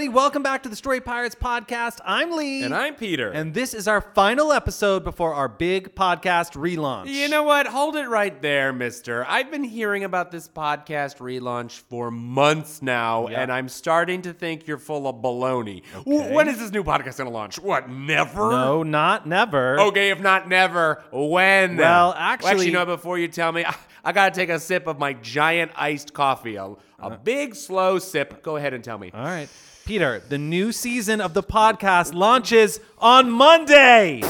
Everybody, welcome back to the Story Pirates podcast. I'm Lee. And I'm Peter. And this is our final episode before our big podcast relaunch. you know what? Hold it right there, mister. I've been hearing about this podcast relaunch for months now, Yeah. and I'm starting to think you're full of baloney. W- When is this new podcast going to launch? What, never? No, not never. Okay, if not never, when? Well, actually- you know, before you tell me, I, got to take a sip of my giant iced coffee. A, a Uh. big, slow sip. Go ahead and tell me. All right. Peter, the new season of the podcast launches on Monday.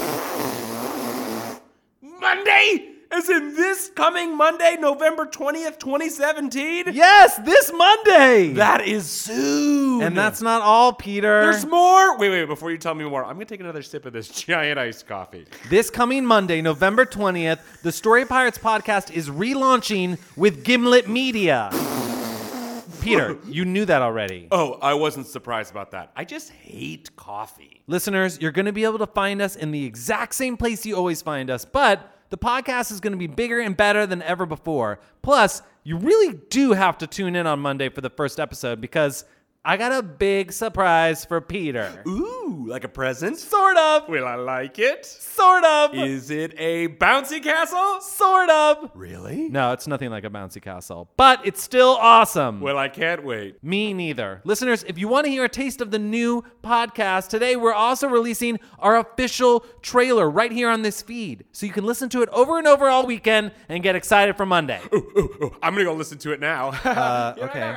Monday? As in this coming Monday, November 20th, 2017? Yes, this Monday. That is soon. and that's not all, Peter. There's more. Wait, wait. Before you tell me more, I'm gonna take another sip of this giant iced coffee. This coming Monday, November 20th, the Story Pirates podcast is relaunching with Gimlet Media. Peter, you knew that already. Oh, I wasn't surprised about that. I just hate coffee. Listeners, you're going to be able to find us in the exact same place you always find us, but the podcast is going to be bigger and better than ever before. Plus, you really do have to tune in on Monday for the first episode because I got a big surprise for Peter. Ooh, like a present? Sort of. Will I like it? Sort of. Is it a bouncy castle? Sort of. Really? No, it's nothing like a bouncy castle, but it's still awesome. Well, I can't wait. Me neither. Listeners, if you want to hear a taste of the new podcast, today we're also releasing our official trailer right here on this feed. So you can listen to it over and over all weekend and get excited for Monday. Ooh, ooh, ooh, I'm gonna go listen to it now. Uh, You know, I okay.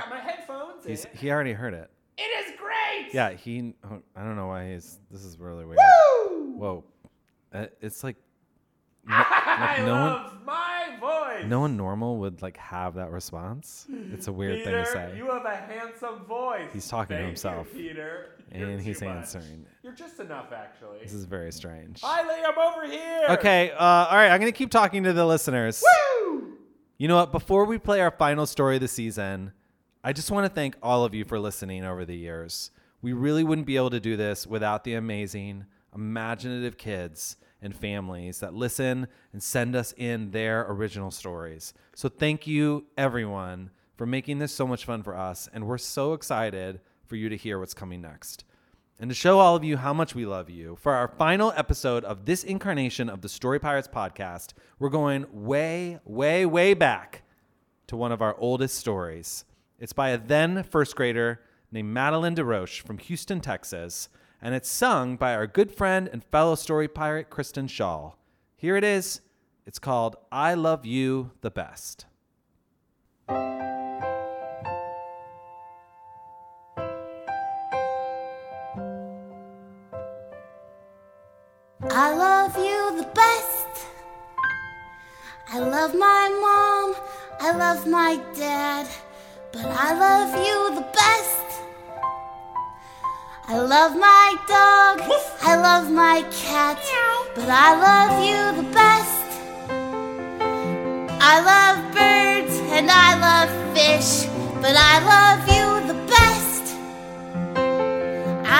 He's, in. he already heard it. It is great. Yeah, he. oh, I don't know why he's. This is really weird. Whoa. Uh, It's like. no- I like no one, love my voice. no one normal would like have that response. It's a weird Peter, thing to say. you have a handsome voice. He's talking to Thank himself. You, Peter. You're and too he's much. answering. You're just enough, actually. This is very strange. Hi. I'm over here. Okay, uh, all right, I'm going to keep talking to the listeners. Woo! You know what? Before we play our final story of the season, I just want to thank all of you for listening over the years. We really wouldn't be able to do this without the amazing, imaginative kids and families that listen and send us in their original stories. So thank you, everyone, for making this so much fun for us. And we're so excited for you to hear what's coming next. And to show all of you how much we love you, for our final episode of this incarnation of the Story Pirates podcast, we're going way, way, way back to one of our oldest stories. It's by a then first grader named Madeline DeRoche from Houston, Texas, and it's sung by our good friend and fellow story pirate, Kristen Schaal. Here it is. It's called I Love You the Best. I love you the best. I love my mom. I love my dad. Love my dog. I love my cat. But I love you the best. I love birds and I love fish. But I love you the best.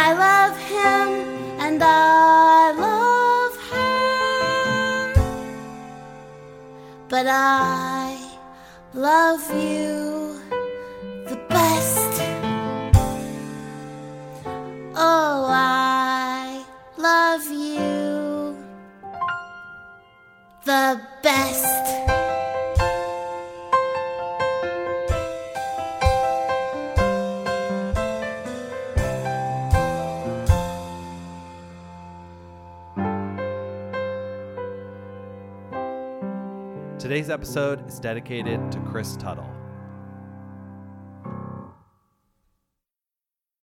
I love him and I love her. But I love you the best. You the best. Today's episode is dedicated to Chris Tuttle.